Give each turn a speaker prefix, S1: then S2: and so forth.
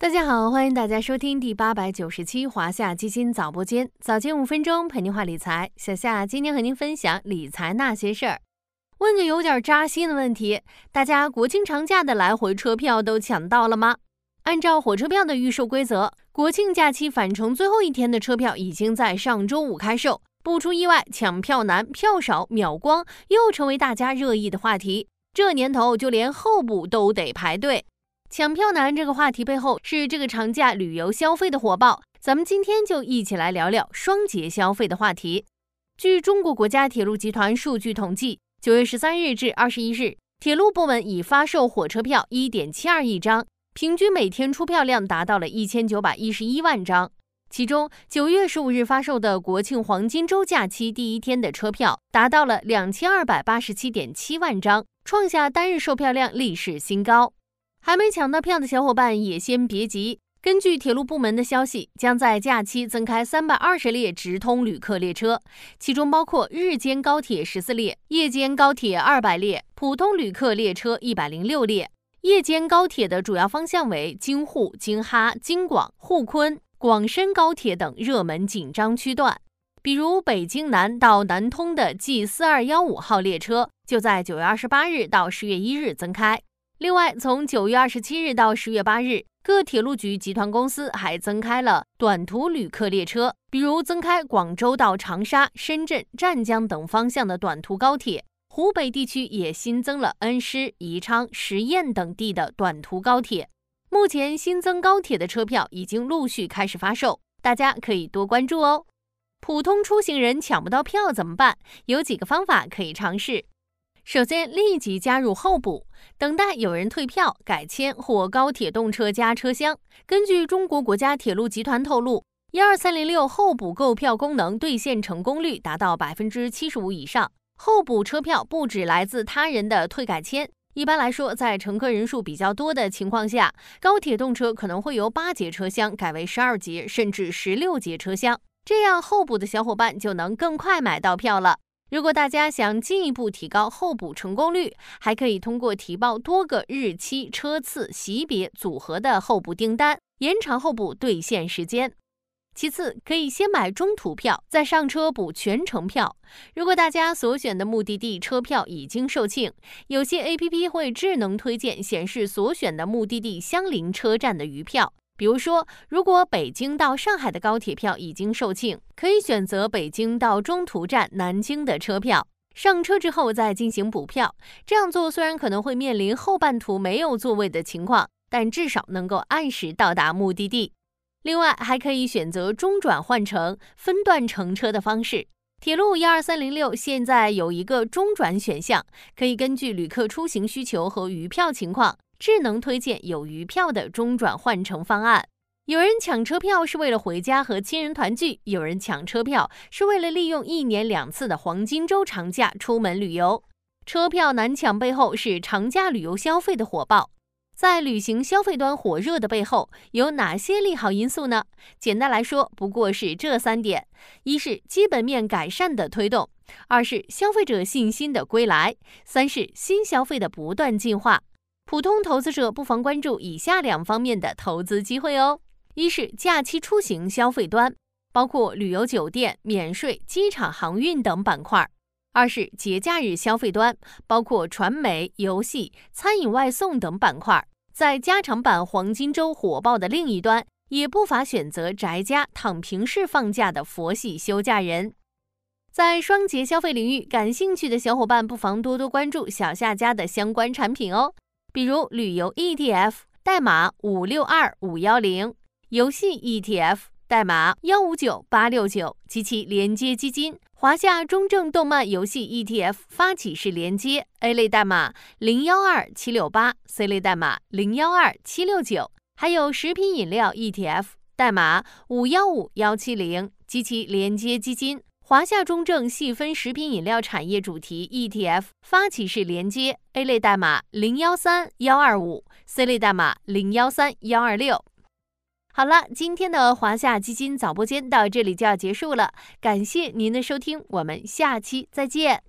S1: 大家好，欢迎大家收听第八百九十七华夏基金早播间，早间五分钟陪您话理财。小夏今天和您分享理财那些事儿。问个有点扎心的问题：大家国庆长假的来回车票都抢到了吗？按照火车票的预售规则，国庆假期返程最后一天的车票已经在上周五开售。不出意外，抢票难、票少、秒光又成为大家热议的话题。这年头，就连候补都得排队。抢票难这个话题背后是这个长假旅游消费的火爆，咱们今天就一起来聊聊双节消费的话题。据中国国家铁路集团数据统计，九月十三日至二十一日，铁路部门已发售火车票一点七二亿张，平均每天出票量达到了一千九百一十一万张。其中，九月十五日发售的国庆黄金周假期第一天的车票达到了两千二百八十七点七万张，创下单日售票量历史新高。还没抢到票的小伙伴也先别急。根据铁路部门的消息，将在假期增开三百二十列直通旅客列车，其中包括日间高铁十四列、夜间高铁二百列、普通旅客列车一百零六列。夜间高铁的主要方向为京沪、京哈、京广、沪昆、广深高铁等热门紧张区段，比如北京南到南通的 G 四二幺五号列车，就在九月二十八日到十月一日增开。另外，从九月二十七日到十月八日，各铁路局集团公司还增开了短途旅客列车，比如增开广州到长沙、深圳、湛江等方向的短途高铁。湖北地区也新增了恩施、宜昌、十堰等地的短途高铁。目前新增高铁的车票已经陆续开始发售，大家可以多关注哦。普通出行人抢不到票怎么办？有几个方法可以尝试。首先，立即加入候补，等待有人退票、改签或高铁动车加车厢。根据中国国家铁路集团透露，一二三零六候补购票功能兑现成功率达到百分之七十五以上。候补车票不止来自他人的退改签，一般来说，在乘客人数比较多的情况下，高铁动车可能会由八节车厢改为十二节甚至十六节车厢，这样候补的小伙伴就能更快买到票了。如果大家想进一步提高候补成功率，还可以通过提报多个日期、车次、级别组合的候补订单，延长候补兑现时间。其次，可以先买中途票，再上车补全程票。如果大家所选的目的地车票已经售罄，有些 APP 会智能推荐显示所选的目的地相邻车站的余票。比如说，如果北京到上海的高铁票已经售罄，可以选择北京到中途站南京的车票，上车之后再进行补票。这样做虽然可能会面临后半途没有座位的情况，但至少能够按时到达目的地。另外，还可以选择中转换乘、分段乘车的方式。铁路一二三零六现在有一个中转选项，可以根据旅客出行需求和余票情况。智能推荐有余票的中转换乘方案。有人抢车票是为了回家和亲人团聚，有人抢车票是为了利用一年两次的黄金周长假出门旅游。车票难抢背后是长假旅游消费的火爆。在旅行消费端火热的背后，有哪些利好因素呢？简单来说，不过是这三点：一是基本面改善的推动；二是消费者信心的归来；三是新消费的不断进化。普通投资者不妨关注以下两方面的投资机会哦：一是假期出行消费端，包括旅游、酒店、免税、机场航运等板块；二是节假日消费端，包括传媒、游戏、餐饮外送等板块。在加长版黄金周火爆的另一端，也不乏选择宅家躺平式放假的佛系休假人。在双节消费领域，感兴趣的小伙伴不妨多多关注小夏家的相关产品哦。比如旅游 ETF 代码五六二五幺零，游戏 ETF 代码幺五九八六九及其连接基金华夏中证动漫游戏 ETF 发起式连接 A 类代码零幺二七六八，C 类代码零幺二七六九，还有食品饮料 ETF 代码五幺五幺七零及其连接基金。华夏中证细分食品饮料产业主题 ETF 发起式连接 A 类代码零幺三幺二五，C 类代码零幺三幺二六。好了，今天的华夏基金早播间到这里就要结束了，感谢您的收听，我们下期再见。